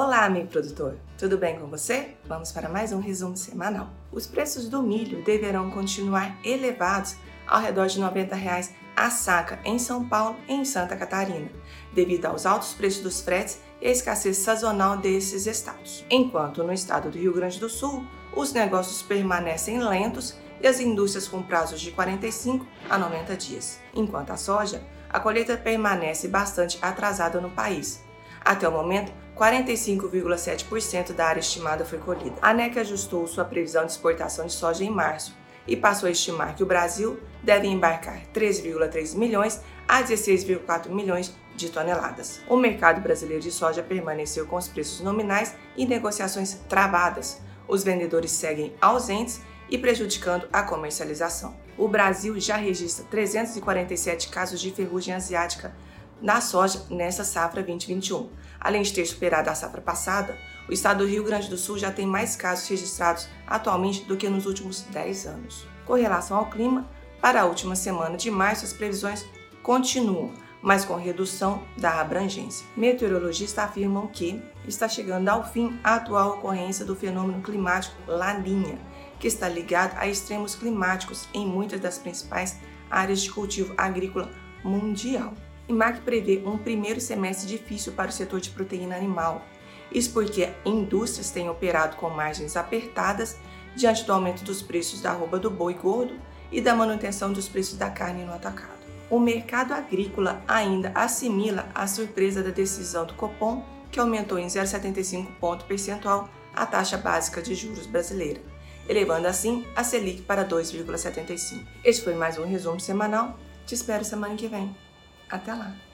Olá, amigo produtor! Tudo bem com você? Vamos para mais um resumo semanal. Os preços do milho deverão continuar elevados ao redor de 90 reais a saca em São Paulo e em Santa Catarina, devido aos altos preços dos fretes e a escassez sazonal desses estados. Enquanto no estado do Rio Grande do Sul, os negócios permanecem lentos e as indústrias com prazos de 45 a 90 dias. Enquanto a soja, a colheita permanece bastante atrasada no país. Até o momento, 45,7% da área estimada foi colhida. A ANEC ajustou sua previsão de exportação de soja em março e passou a estimar que o Brasil deve embarcar 13,3 milhões a 16,4 milhões de toneladas. O mercado brasileiro de soja permaneceu com os preços nominais e negociações travadas. Os vendedores seguem ausentes e prejudicando a comercialização. O Brasil já registra 347 casos de ferrugem asiática na soja nessa safra 2021. Além de ter superado a safra passada, o estado do Rio Grande do Sul já tem mais casos registrados atualmente do que nos últimos 10 anos. Com relação ao clima, para a última semana de março as previsões continuam, mas com redução da abrangência. Meteorologistas afirmam que está chegando ao fim a atual ocorrência do fenômeno climático Laninha, que está ligado a extremos climáticos em muitas das principais áreas de cultivo agrícola mundial. IMAC prevê um primeiro semestre difícil para o setor de proteína animal. Isso porque indústrias têm operado com margens apertadas diante do aumento dos preços da arroba do boi gordo e da manutenção dos preços da carne no atacado. O mercado agrícola ainda assimila a surpresa da decisão do Copom, que aumentou em 0,75 ponto percentual a taxa básica de juros brasileira, elevando assim a Selic para 2,75. Este foi mais um resumo semanal. Te espero semana que vem. Até lá!